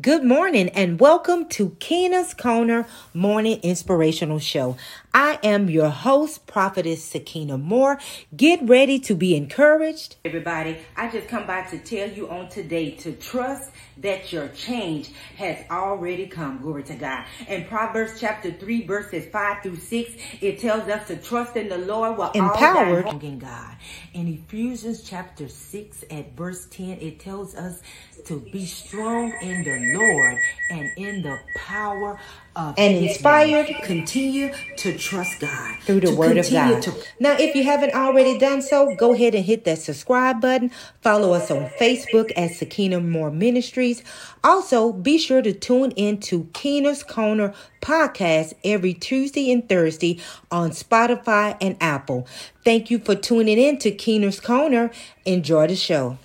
Good morning and welcome to Keena's Corner Morning Inspirational Show. I am your host, Prophetess Sequina Moore. Get ready to be encouraged. Everybody, I just come by to tell you on today to trust that your change has already come. Glory to God. In Proverbs chapter 3, verses 5 through 6, it tells us to trust in the Lord while empowered in God. In Ephesians chapter 6 at verse 10, it tells us to be strong in the Lord and in the power of and inspired continue to trust God through the word of God. To... Now, if you haven't already done so, go ahead and hit that subscribe button. Follow us on Facebook at Sequina Moore Ministries. Also, be sure to tune in to Keena's Corner podcast every Tuesday and Thursday on Spotify and Apple. Thank you for tuning in to Keena's Corner. Enjoy the show.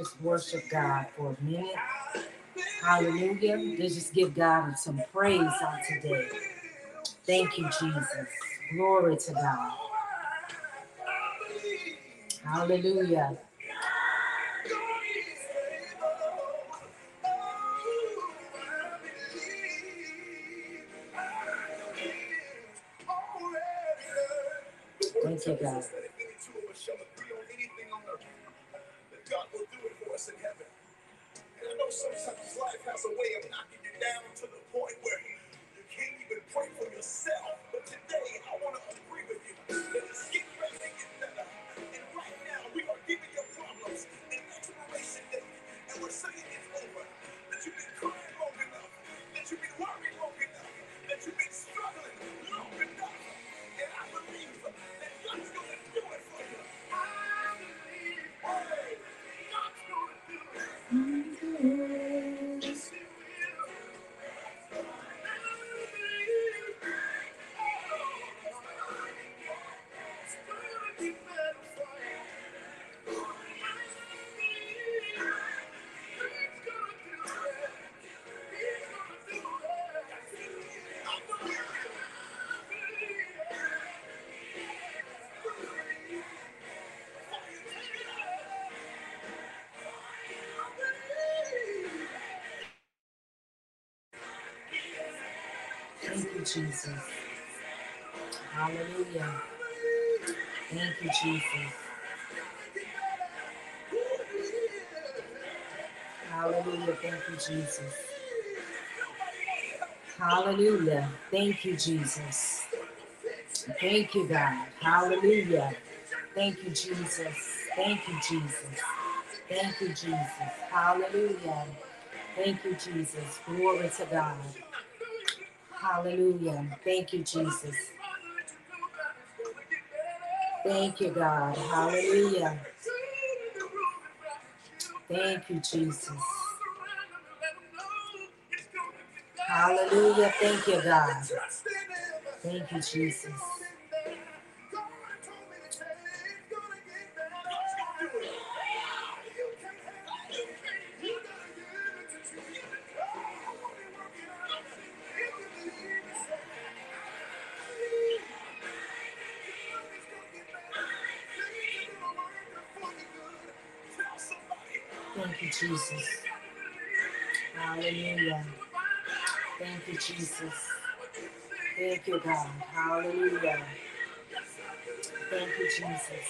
Just worship God for a minute. Hallelujah. Let's just give God some praise on today. Thank you, Jesus. Glory to God. Hallelujah. A way of knocking you down to the Thank you, Jesus. Hallelujah. Thank you, Jesus. Hallelujah. Thank you, Jesus. Hallelujah. Thank you, Jesus. Thank you, God. Hallelujah. Thank you, Jesus. Thank you, Jesus. Thank you, Jesus. Hallelujah. Thank you, Jesus. Glory to God. Hallelujah. Thank you, Jesus. Thank you, God. Hallelujah. Thank you, Jesus. Hallelujah. Thank you, God. Thank you, Jesus. Thank you, Jesus. Hallelujah. Thank you, Jesus. Thank you, God. Hallelujah. Thank you, Jesus.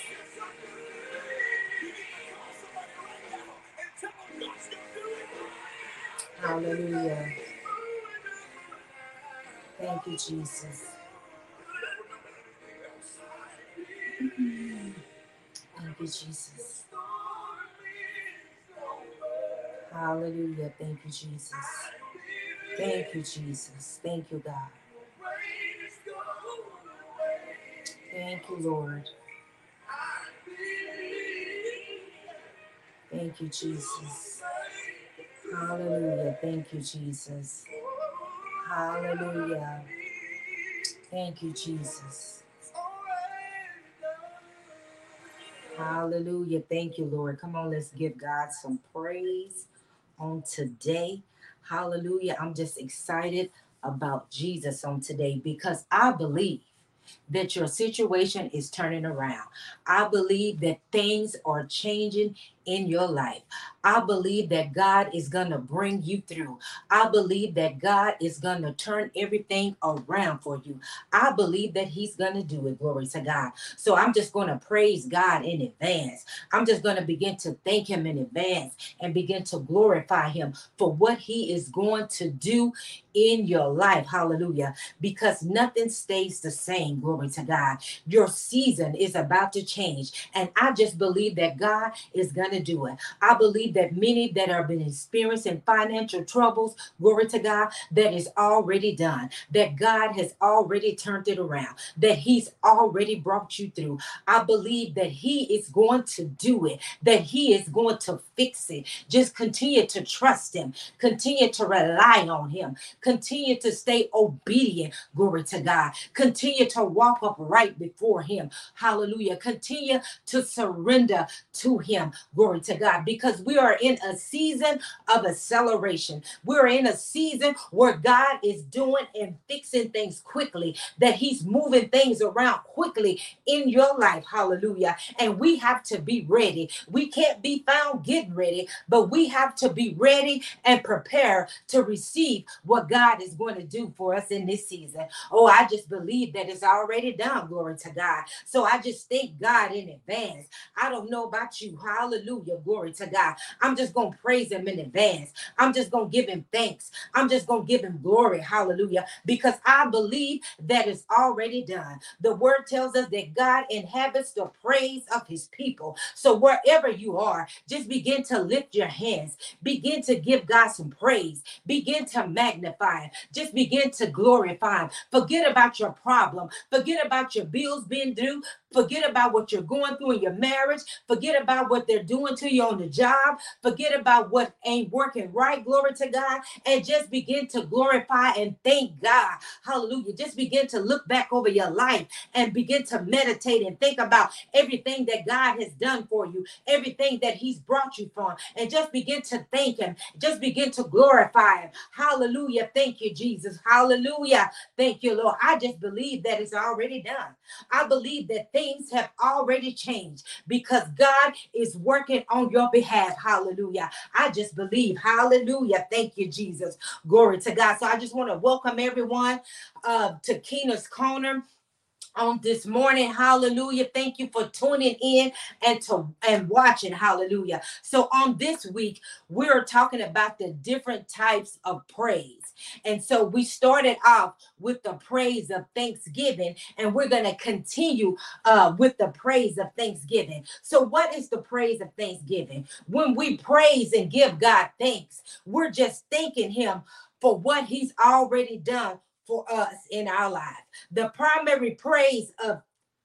Hallelujah. Thank you, Jesus. Thank you, Jesus. Hallelujah. Thank you, Jesus. Thank you, Jesus. Thank you, God. Thank you, Lord. Thank you, Jesus. Hallelujah. Thank you, Jesus. Hallelujah. Thank you, Jesus. Hallelujah. Thank you, Lord. Come on, let's give God some praise on today. Hallelujah. I'm just excited about Jesus on today because I believe that your situation is turning around. I believe that things are changing in your life. I believe that God is going to bring you through. I believe that God is going to turn everything around for you. I believe that He's going to do it. Glory to God. So I'm just going to praise God in advance. I'm just going to begin to thank Him in advance and begin to glorify Him for what He is going to do in your life. Hallelujah. Because nothing stays the same. Glory to God. Your season is about to change. And I just believe that God is going to do it. I believe that many that have been experiencing financial troubles, glory to God, that is already done. That God has already turned it around. That He's already brought you through. I believe that He is going to do it. That He is going to fix it. Just continue to trust Him. Continue to rely on Him Continue to stay obedient. Glory to God. Continue to walk upright before Him. Hallelujah. Continue to surrender to Him. Glory to God. Because we are in a season of acceleration. We're in a season where God is doing and fixing things quickly, that He's moving things around quickly in your life. Hallelujah. And we have to be ready. We can't be found getting ready, but we have to be ready and prepare to receive what God is going to do for us in this season. Oh, I just believe that it's already done. Glory to God. So I just thank God in advance. I don't know about you. Hallelujah. Glory to God. I'm just going to praise Him in advance. I'm just going to give Him thanks. I'm just going to give Him glory. Hallelujah. Because I believe that it's already done. The word tells us that God inhabits the praise of His people. So wherever you are, just begin to lift your hands. Begin to give God some praise. Begin to magnify magnify him. Just begin to glorify him. Forget about your problem. Forget about your bills being due. Forget about what you're going through in your marriage. Forget about what they're doing to you on the job. Forget about what ain't working right. Glory to God. And just begin to glorify and thank God. Hallelujah. Just begin to look back over your life and begin to meditate and think about everything that God has done for you, everything that He's brought you from, and just begin to thank Him. Just begin to glorify Him. Hallelujah. Thank you, Jesus. Hallelujah. Thank you, Lord. I just believe that it's already done. I believe that things have already changed because God is working on your behalf. Hallelujah. I just believe. Hallelujah. Thank you, Jesus. Glory to God. So I just want to welcome everyone uh, to Keena's Corner on this morning. Hallelujah. Thank you for tuning in and to and watching. Hallelujah. So on this week, we're talking about the different types of praise. And so we started off with the praise of thanksgiving, and we're going to continue uh, with the praise of thanksgiving. So, what is the praise of thanksgiving? When we praise and give God thanks, we're just thanking Him for what He's already done for us in our life. The primary praise of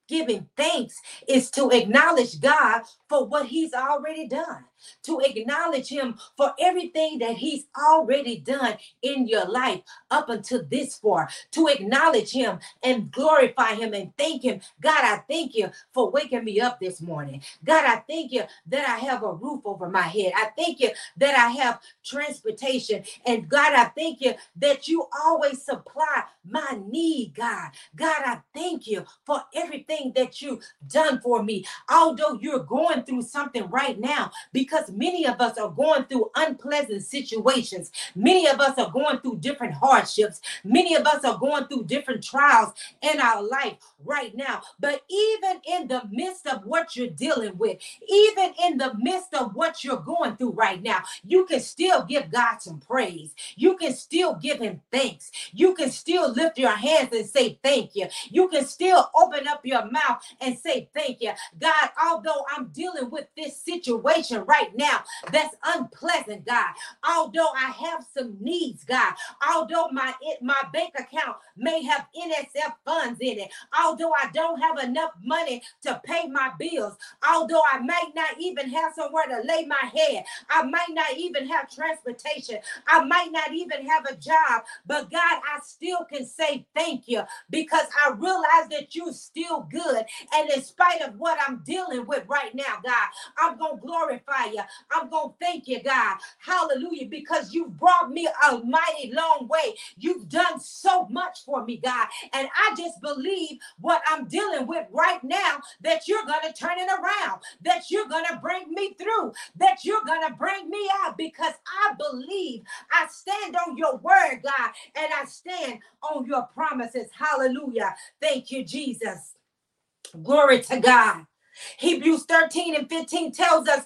giving thanks is to acknowledge God for what he's already done to acknowledge him for everything that he's already done in your life up until this far, to acknowledge him and glorify him and thank him. God, I thank you for waking me up this morning. God, I thank you that I have a roof over my head. I thank you that I have transportation. And God, I thank you that you always supply my need, God. God, I thank you for everything that you've done for me. Although you're going through something right now, because because many of us are going through unpleasant situations. Many of us are going through different hardships. Many of us are going through different trials in our life right now. But even in the midst of what you're dealing with, even in the midst of what you're going through right now, you can still give God some praise. You can still give him thanks. You can still lift your hands and say thank you. You can still open up your mouth and say thank you. God, although I'm dealing with this situation right right now that's unpleasant, God. Although I have some needs, God. Although my my bank account may have NSF funds in it. Although I don't have enough money to pay my bills. Although I might not even have somewhere to lay my head. I might not even have transportation. I might not even have a job. But God, I still can say thank you because I realize that you're still good. And in spite of what I'm dealing with right now, God, I'm going to glorify. I'm going to thank you, God. Hallelujah. Because you've brought me a mighty long way. You've done so much for me, God. And I just believe what I'm dealing with right now that you're going to turn it around, that you're going to bring me through, that you're going to bring me out because I believe I stand on your word, God, and I stand on your promises. Hallelujah. Thank you, Jesus. Glory to God. Hebrews 13 and 15 tells us,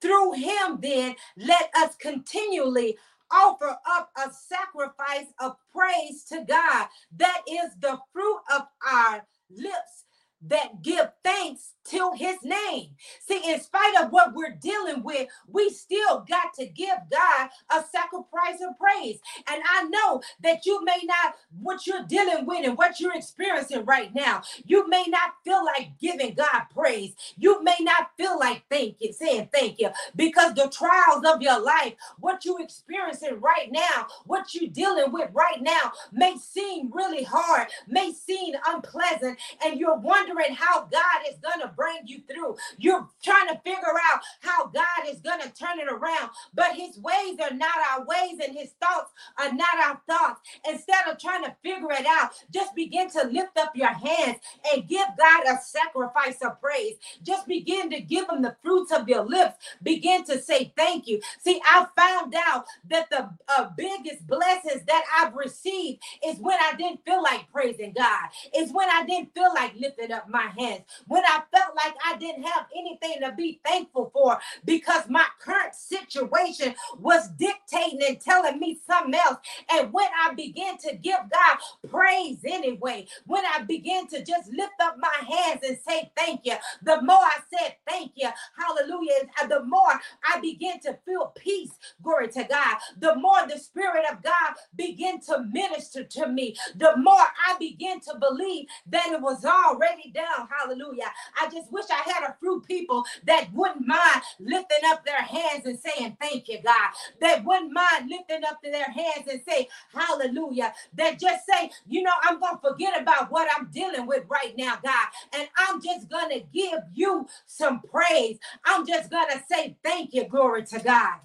through him, then, let us continually offer up a sacrifice of praise to God. That is the fruit of our lips that give thanks to his name. See, in spite of what we're dealing with, we still got to give God a sacrifice of praise. And I know that you may not, what you're dealing with and what you're experiencing right now, you may not feel like giving God praise. You may not feel like thank you, saying thank you, because the trials of your life, what you're experiencing right now, what you're dealing with right now, may seem really hard, may seem unpleasant, and you're wondering how God is going to bring you through. You're trying to figure out how God is going to turn it around, but his ways are not our ways and his thoughts are not our thoughts. Instead of trying to figure it out, just begin to lift up your hands and give God a sacrifice of praise. Just begin to give him the fruits of your lips. Begin to say thank you. See, I found out that the uh, biggest blessings that I've received is when I didn't feel like praising God. It's when I didn't feel like lifting up my hands. When I felt felt like I didn't have anything to be thankful for because my current situation was dictating and telling me something else. And when I began to give God praise anyway, when I began to just lift up my hands and say thank you, the more I said thank you, hallelujah, the more I began to feel peace, glory to God, the more the Spirit of God began to minister to me, the more I began to believe that it was already done, hallelujah. I just wish I had a few people that wouldn't mind lifting up their hands and saying, Thank you, God. That wouldn't mind lifting up their hands and say, Hallelujah. That just say, You know, I'm going to forget about what I'm dealing with right now, God. And I'm just going to give you some praise. I'm just going to say, Thank you, glory to God.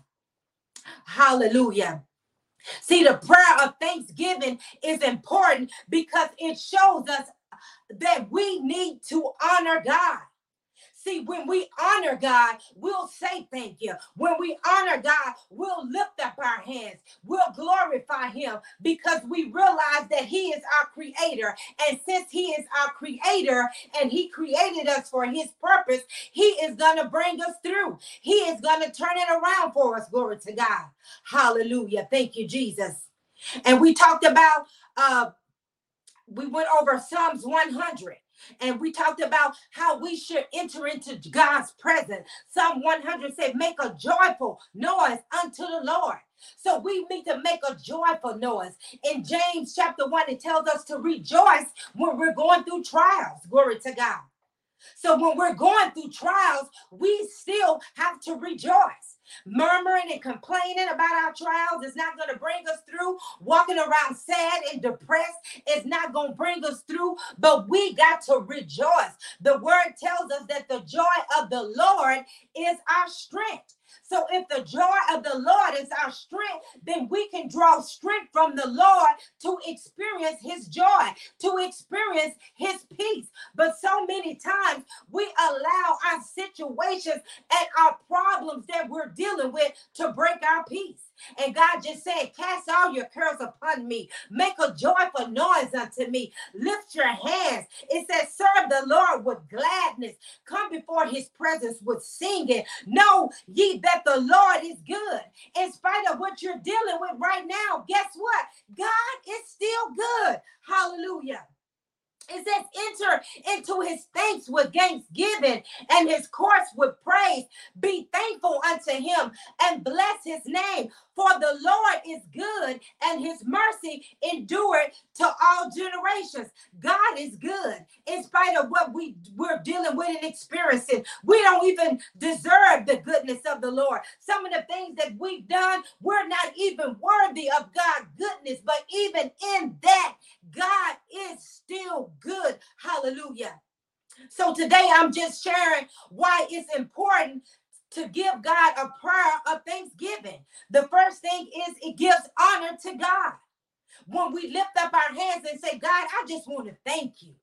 Hallelujah. See, the prayer of thanksgiving is important because it shows us that we need to honor God. See, when we honor God, we'll say thank you. When we honor God, we'll lift up our hands. We'll glorify Him because we realize that He is our creator. And since He is our creator and He created us for His purpose, He is going to bring us through. He is going to turn it around for us. Glory to God. Hallelujah. Thank you, Jesus. And we talked about, uh, we went over Psalms 100 and we talked about how we should enter into God's presence. Psalm 100 said, Make a joyful noise unto the Lord. So we need to make a joyful noise. In James chapter 1, it tells us to rejoice when we're going through trials. Glory to God. So when we're going through trials, we still have to rejoice. Murmuring and complaining about our trials is not going to bring us through. Walking around sad and depressed is not going to bring us through, but we got to rejoice. The word tells us that the joy of the Lord is our strength. So if the joy of the Lord is our strength, then we can draw strength from the Lord to experience his joy, to experience his peace. But so many times we allow our situations and our problems that we're dealing with to break our peace. And God just said, Cast all your cares upon me. Make a joyful noise unto me. Lift your hands. It says, Serve the Lord with gladness. Come before his presence with singing. Know ye that the Lord is good. In spite of what you're dealing with right now, guess what? God is still good. Hallelujah. It says, enter into his thanks with thanksgiving and his courts with praise. Be thankful unto him and bless his name. For the Lord is good and his mercy endured to all generations. God is good in spite of what we, we're dealing with and experiencing. We don't even deserve the goodness of the Lord. Some of the things that we've done, we're not even worthy of God's goodness. But even in that, God is still good. Hallelujah. So today I'm just sharing why it's important to give God a prayer of thanksgiving. The first thing is it gives honor to God. When we lift up our hands and say, God, I just want to thank you.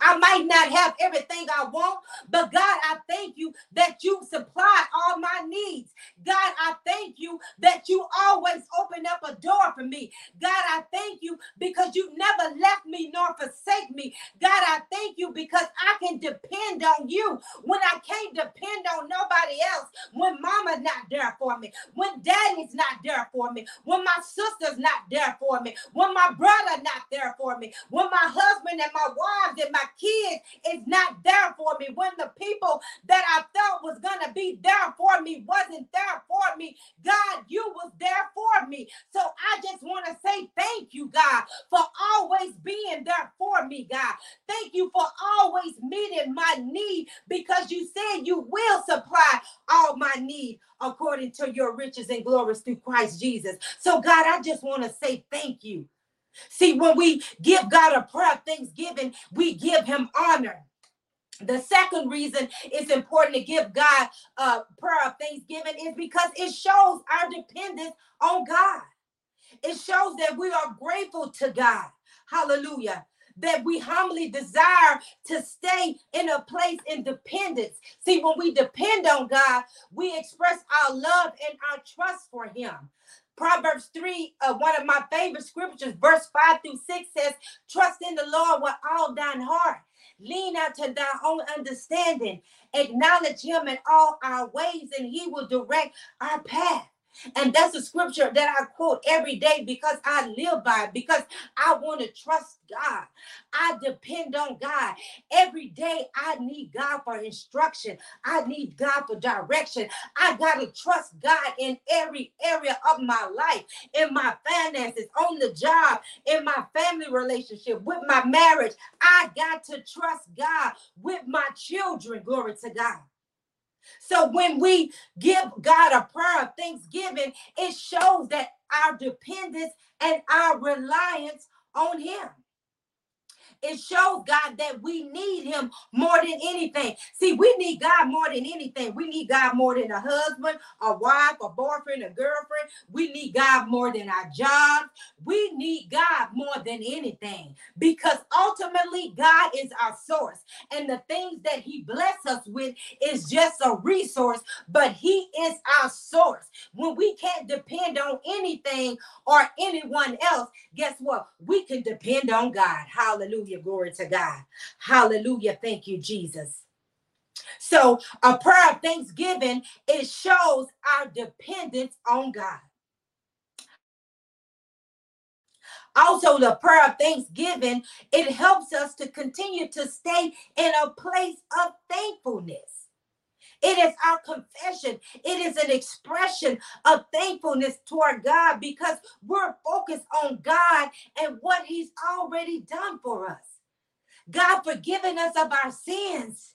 I might not have everything I want, but God, I thank you that you supply all my needs. God, I thank you that you always open up a door for me. God, I thank you because you never left me nor forsake me. God, I thank you because I can depend on you when I can't depend on nobody else. When mama's not there for me, when daddy's not there for me, when my sister's not there for me, when my brother not there for me, when my husband and my wives my kids is not there for me, when the people that I thought was going to be there for me wasn't there for me, God, you was there for me. So I just want to say thank you, God, for always being there for me, God. Thank you for always meeting my need because you said you will supply all my need according to your riches and glories through Christ Jesus. So, God, I just want to say thank you. See, when we give God a prayer of thanksgiving, we give him honor. The second reason it's important to give God a prayer of thanksgiving is because it shows our dependence on God. It shows that we are grateful to God. Hallelujah. That we humbly desire to stay in a place in dependence. See, when we depend on God, we express our love and our trust for Him. Proverbs 3, uh, one of my favorite scriptures, verse 5 through 6 says, Trust in the Lord with all thine heart. Lean out to thy own understanding. Acknowledge him in all our ways, and he will direct our path. And that's a scripture that I quote every day because I live by it, because I want to trust God. I depend on God. Every day I need God for instruction. I need God for direction. I got to trust God in every area of my life, in my finances, on the job, in my family relationship, with my marriage. I got to trust God with my children. Glory to God. So when we give God a prayer of thanksgiving, it shows that our dependence and our reliance on Him. It shows God that we need Him more than anything. See, we need God more than anything. We need God more than a husband, a wife, a boyfriend, a girlfriend. We need God more than our job. We need God more than anything because ultimately God is our source. And the things that He bless us with is just a resource, but He is our source. When we can't depend on anything or anyone else, guess what? We can depend on God. Hallelujah. Hallelujah. Glory to God. Hallelujah. Thank you, Jesus. So, a prayer of thanksgiving, it shows our dependence on God. Also, the prayer of thanksgiving, it helps us to continue to stay in a place of thankfulness. It is our confession. It is an expression of thankfulness toward God because we're focused on God and what He's already done for us. God forgiving us of our sins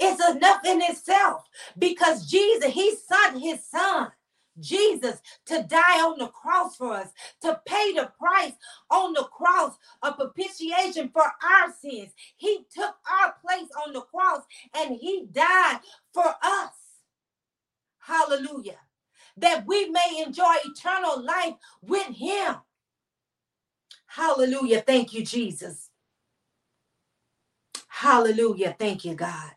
is enough in itself because Jesus, He sent His Son. Jesus to die on the cross for us, to pay the price on the cross of propitiation for our sins. He took our place on the cross and he died for us. Hallelujah. That we may enjoy eternal life with him. Hallelujah. Thank you, Jesus. Hallelujah. Thank you, God.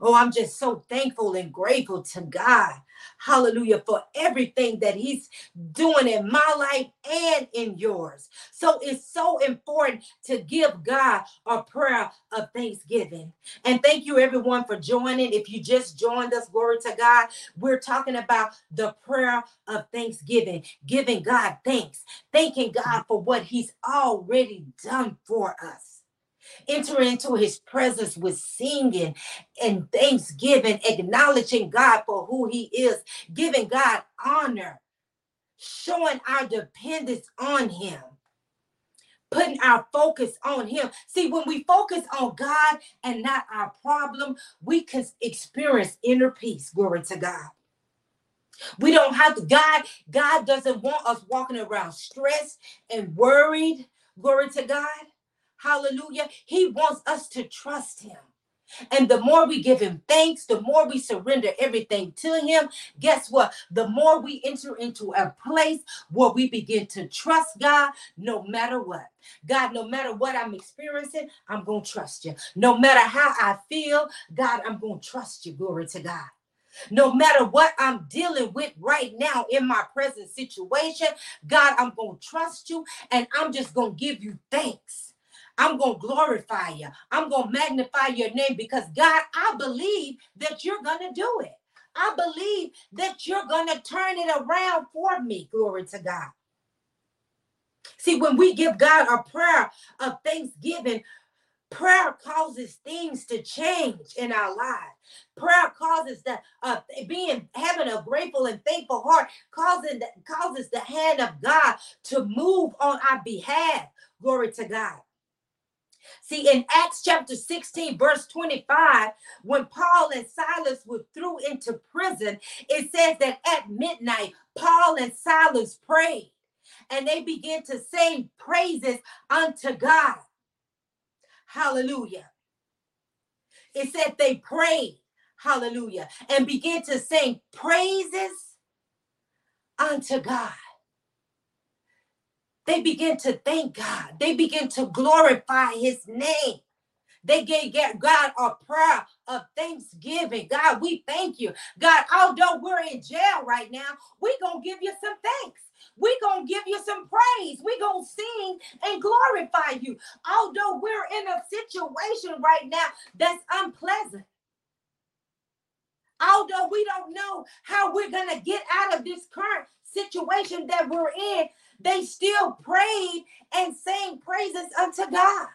Oh, I'm just so thankful and grateful to God. Hallelujah for everything that He's doing in my life and in yours. So it's so important to give God a prayer of thanksgiving. And thank you, everyone, for joining. If you just joined us, glory to God. We're talking about the prayer of thanksgiving, giving God thanks, thanking God for what He's already done for us. Enter into his presence with singing and thanksgiving, acknowledging God for who he is, giving God honor, showing our dependence on him. Putting our focus on Him. See, when we focus on God and not our problem, we can experience inner peace. Glory to God. We don't have to, God, God doesn't want us walking around stressed and worried. Glory to God. Hallelujah. He wants us to trust him. And the more we give him thanks, the more we surrender everything to him. Guess what? The more we enter into a place where we begin to trust God no matter what. God, no matter what I'm experiencing, I'm going to trust you. No matter how I feel, God, I'm going to trust you. Glory to God. No matter what I'm dealing with right now in my present situation, God, I'm going to trust you and I'm just going to give you thanks. I'm going to glorify you. I'm going to magnify your name because, God, I believe that you're going to do it. I believe that you're going to turn it around for me. Glory to God. See, when we give God a prayer of thanksgiving, prayer causes things to change in our lives. Prayer causes that uh, being having a grateful and thankful heart causes causes the hand of God to move on our behalf. Glory to God. See, in Acts chapter 16, verse 25, when Paul and Silas were threw into prison, it says that at midnight, Paul and Silas prayed and they began to sing praises unto God. Hallelujah. It said they prayed, hallelujah, and began to sing praises unto God. They begin to thank God. They begin to glorify his name. They gave God a prayer of thanksgiving. God, we thank you. God, although we're in jail right now, we're going to give you some thanks. We're going to give you some praise. We're going to sing and glorify you. Although we're in a situation right now that's unpleasant. Although we don't know how we're going to get out of this current situation that we're in, they still prayed and sang praises unto God.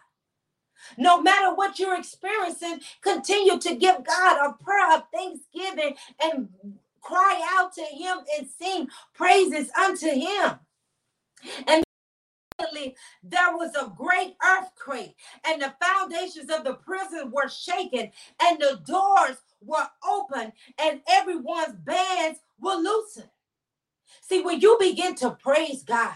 No matter what you're experiencing, continue to give God a prayer of thanksgiving and cry out to Him and sing praises unto Him. And there was a great earthquake, and the foundations of the prison were shaken, and the doors were open, and everyone's bands were loosened. See, when you begin to praise God,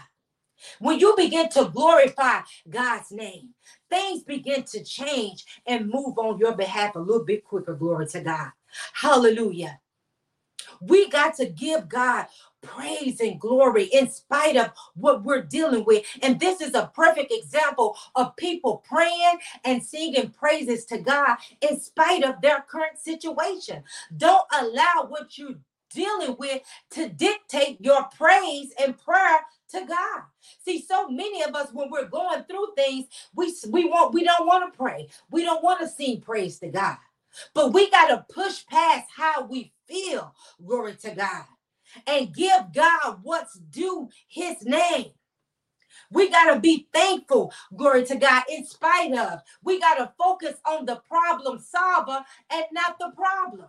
when you begin to glorify God's name, things begin to change and move on your behalf a little bit quicker. Glory to God. Hallelujah. We got to give God praise and glory in spite of what we're dealing with. And this is a perfect example of people praying and singing praises to God in spite of their current situation. Don't allow what you're dealing with to dictate your praise and prayer to God. See, so many of us, when we're going through things, we we want we don't want to pray. We don't want to sing praise to God. But we got to push past how we feel, glory to God, and give God what's due his name. We got to be thankful, glory to God, in spite of. We got to focus on the problem solver and not the problem.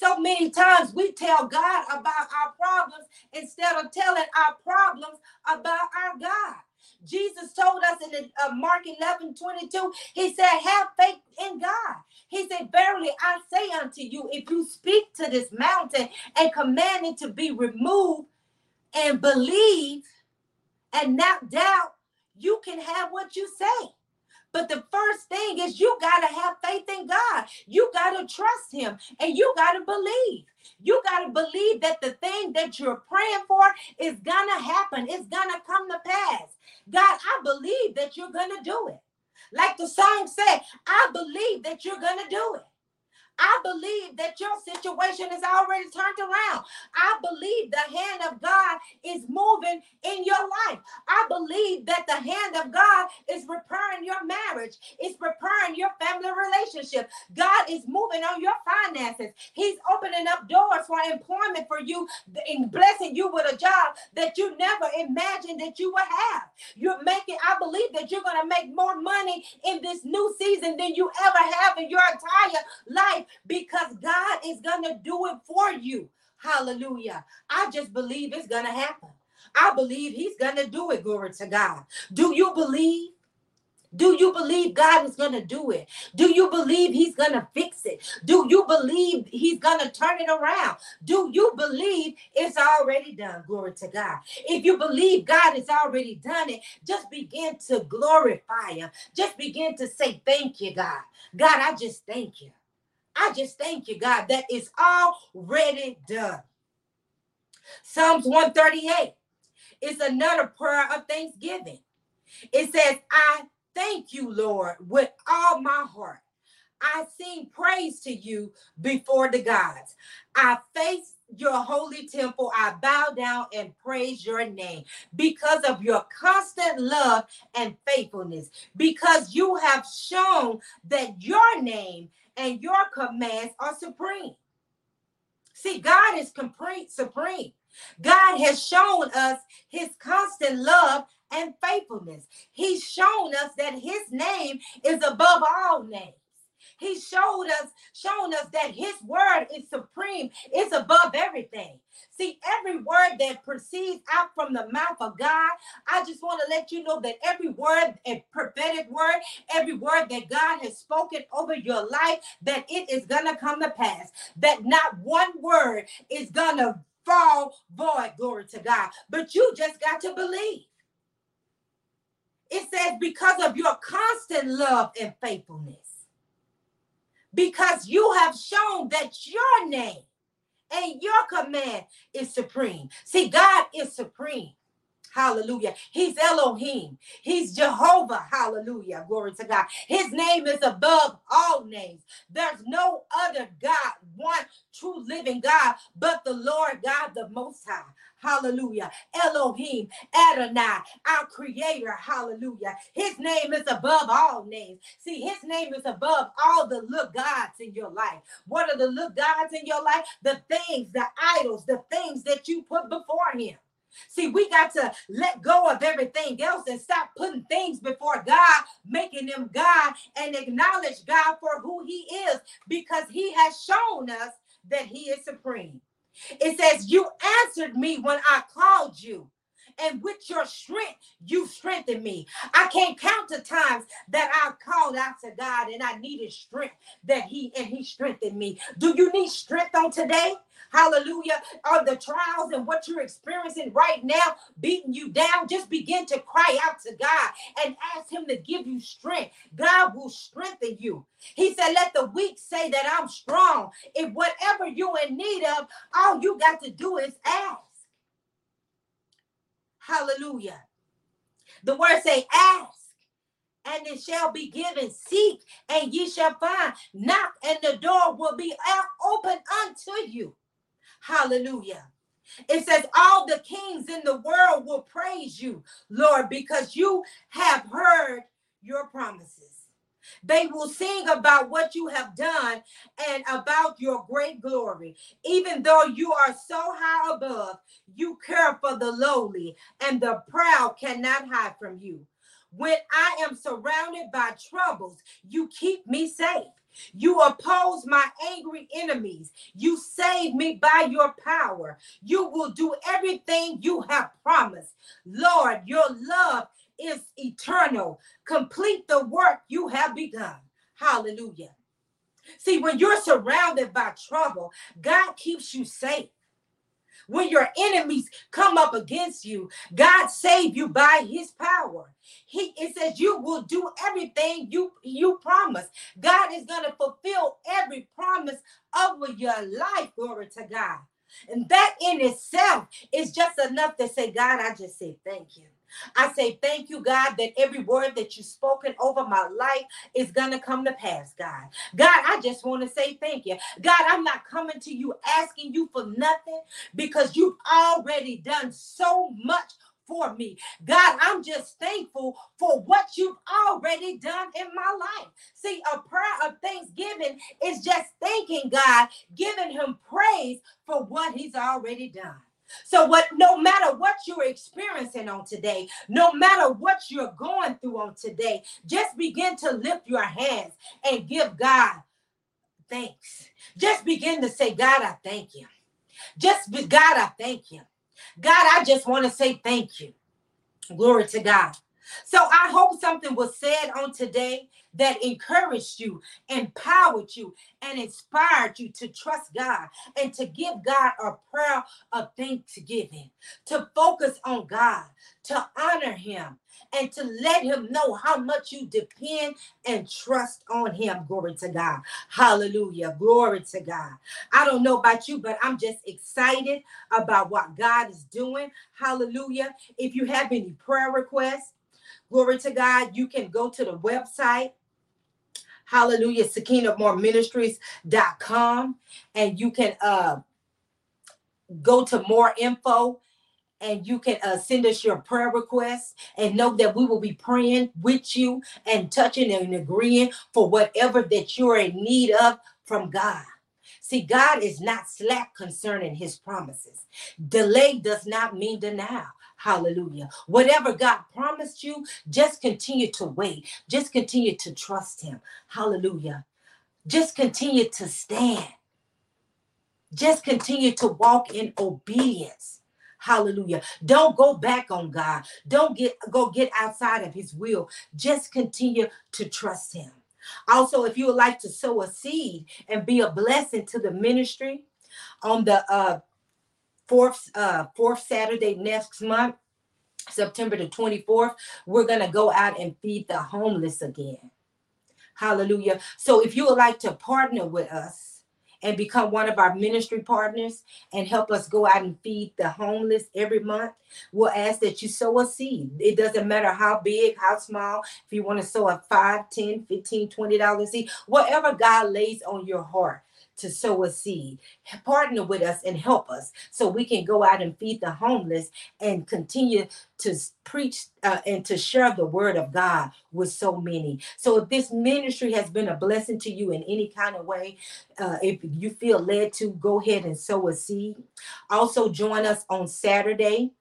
So many times we tell God about our problems instead of telling our problems about our God. Jesus told us in the, uh, Mark 11 22, he said, Have faith in God. He said, Verily I say unto you, if you speak to this mountain and command it to be removed and believe and not doubt, you can have what you say. But the first thing is you got to have faith in God. You got to trust Him and you got to believe. You got to believe that the thing that you're praying for is going to happen, it's going to come to pass. God, I believe that you're going to do it. Like the song said, I believe that you're going to do it. I believe that your situation is already turned around. I believe the hand of God is moving in your life. I believe that the hand of God is repairing your marriage, it's repairing your family relationship. God is moving on your finances. He's opening up doors for employment for you and blessing you with a job that you never imagined that you would have. You're making, I believe that you're going to make more money in this new season than you ever have in your entire life because God is going to do it for you. Hallelujah. I just believe it's going to happen. I believe he's going to do it. Glory to God. Do you believe? Do you believe God is going to do it? Do you believe He's going to fix it? Do you believe He's going to turn it around? Do you believe it's already done? Glory to God. If you believe God has already done it, just begin to glorify Him. Just begin to say, Thank you, God. God, I just thank you. I just thank you, God, that is already done. Psalms 138 is another prayer of thanksgiving. It says, I thank you, Lord, with all my heart. I sing praise to you before the gods. I face your holy temple. I bow down and praise your name because of your constant love and faithfulness, because you have shown that your name and your commands are supreme. See, God is supreme. God has shown us his constant love and faithfulness. He's shown us that his name is above all names. He showed us, shown us that his word is supreme, it's above everything. See, every word that proceeds out from the mouth of God, I just want to let you know that every word, a prophetic word, every word that God has spoken over your life, that it is going to come to pass. That not one word is going to fall void, glory to God. But you just got to believe. It says, because of your constant love and faithfulness because you have shown that your name and your command is supreme. See, God is supreme. Hallelujah. He's Elohim. He's Jehovah. Hallelujah. Glory to God. His name is above all names. There's no other God, one true living God, but the Lord God, the Most High. Hallelujah. Elohim, Adonai, our creator. Hallelujah. His name is above all names. See, his name is above all the look gods in your life. What are the look gods in your life? The things, the idols, the things that you put before him. See, we got to let go of everything else and stop putting things before God, making them God, and acknowledge God for who He is because He has shown us that He is supreme. It says, You answered me when I called you. And with your strength, you strengthened me. I can't count the times that I called out to God and I needed strength that He and He strengthened me. Do you need strength on today? Hallelujah. Are the trials and what you're experiencing right now beating you down? Just begin to cry out to God and ask Him to give you strength. God will strengthen you. He said, Let the weak say that I'm strong. If whatever you're in need of, all you got to do is ask. Hallelujah. The word say, ask and it shall be given. Seek, and ye shall find. Knock, and the door will be open unto you. Hallelujah. It says, All the kings in the world will praise you, Lord, because you have heard your promises. They will sing about what you have done and about your great glory. Even though you are so high above, you care for the lowly, and the proud cannot hide from you. When I am surrounded by troubles, you keep me safe. You oppose my angry enemies. You save me by your power. You will do everything you have promised. Lord, your love is eternal. Complete the work you have begun. Hallelujah. See, when you're surrounded by trouble, God keeps you safe. When your enemies come up against you, God save you by his power. He it says you will do everything you you promise. God is going to fulfill every promise over your life. Glory to God. And that in itself is just enough to say, God, I just say thank you. I say thank you, God, that every word that you've spoken over my life is going to come to pass, God. God, I just want to say thank you. God, I'm not coming to you asking you for nothing because you've already done so much for me. God, I'm just thankful for what you've already done in my life. See, a prayer of thanksgiving is just thanking God, giving him praise for what he's already done. So what no matter what you're experiencing on today, no matter what you're going through on today, just begin to lift your hands and give God thanks. Just begin to say, God, I thank you. Just be, God, I thank you. God, I just want to say thank you. Glory to God. So I hope something was said on today that encouraged you, empowered you, and inspired you to trust God and to give God a prayer of thanksgiving, to focus on God, to honor Him, and to let Him know how much you depend and trust on Him. Glory to God. Hallelujah. Glory to God. I don't know about you, but I'm just excited about what God is doing. Hallelujah. If you have any prayer requests, glory to God, you can go to the website hallelujah, Ministries.com, And you can uh, go to more info and you can uh, send us your prayer requests and know that we will be praying with you and touching and agreeing for whatever that you're in need of from God. See, God is not slack concerning his promises. Delay does not mean denial. Hallelujah. Whatever God promised you, just continue to wait. Just continue to trust Him. Hallelujah. Just continue to stand. Just continue to walk in obedience. Hallelujah. Don't go back on God. Don't get go get outside of his will. Just continue to trust him. Also, if you would like to sow a seed and be a blessing to the ministry on the uh fourth uh fourth Saturday next month, September the 24th, we're gonna go out and feed the homeless again. Hallelujah. So if you would like to partner with us and become one of our ministry partners and help us go out and feed the homeless every month, we'll ask that you sow a seed. It doesn't matter how big, how small, if you want to sow a 5, 10, 15, 20 dollar seed, whatever God lays on your heart to sow a seed. Partner with us and help us so we can go out and feed the homeless and continue to preach uh, and to share the word of God with so many. So if this ministry has been a blessing to you in any kind of way, uh, if you feel led to, go ahead and sow a seed. Also join us on Saturday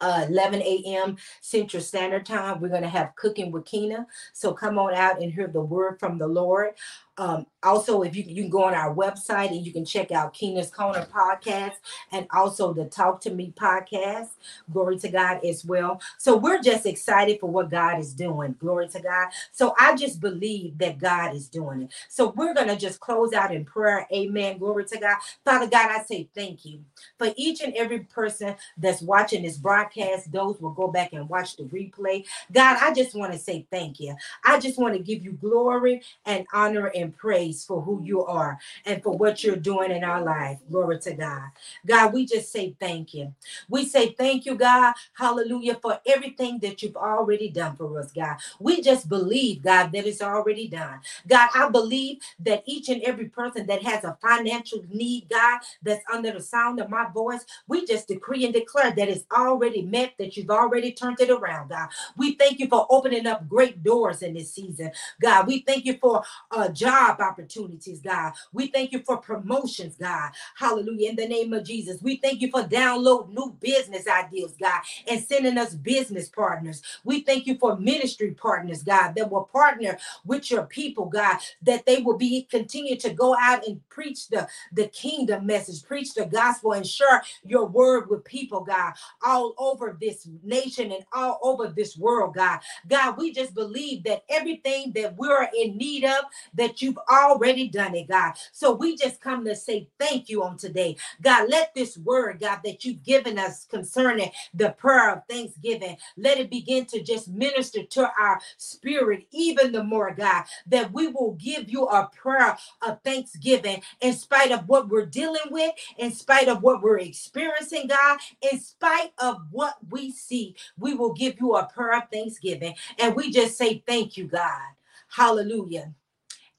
uh, 11 a.m. Central Standard Time. We're going to have Cooking with Kina. So come on out and hear the word from the Lord. Um, also, if you, you can go on our website and you can check out Keena's Corner podcast and also the Talk to Me podcast. Glory to God as well. So we're just excited for what God is doing. Glory to God. So I just believe that God is doing it. So we're to just close out in prayer. Amen. Glory to God. Father God, I say thank you for each and every person that's watching this broadcast. Those will go back and watch the replay. God, I just want to say thank you. I just want to give you glory and honor and and praise for who you are and for what you're doing in our life. Glory to God. God, we just say thank you. We say thank you, God. Hallelujah, for everything that you've already done for us, God. We just believe, God, that it's already done. God, I believe that each and every person that has a financial need, God, that's under the sound of my voice, we just decree and declare that it's already met, that you've already turned it around, God. We thank you for opening up great doors in this season, God. We thank you for uh, job opportunities, God. We thank you for promotions, God. Hallelujah. In the name of Jesus. We thank you for download new business ideas, God, and sending us business partners. We thank you for ministry partners, God, that will partner with your people, God, that they will be continue to go out and preach the, the kingdom message, preach the gospel, and share your word with people, God, all over this nation and all over this world, God. God, we just believe that everything that we're in need of, that you've already done it, God. So we just come to say thank you on today. God, let this word, God, that you've given us concerning the prayer of thanksgiving, let it begin to just minister to our spirit even the more, God, that we will give you a prayer of thanksgiving in spite of what we're dealing with, in spite of what we're experiencing, God, in spite of what we see, we will give you a prayer of thanksgiving. And we just say thank you, God. Hallelujah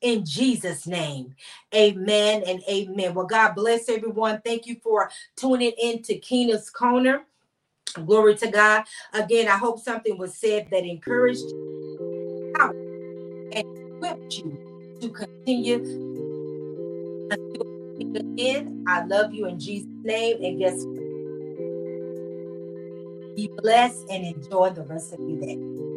in Jesus' name. Amen and amen. Well, God bless everyone. Thank you for tuning in to Keena's Corner. Glory to God. Again, I hope something was said that encouraged you and equipped you to continue. Again, I love you in Jesus' name. And guess what? Be blessed and enjoy the rest of your day.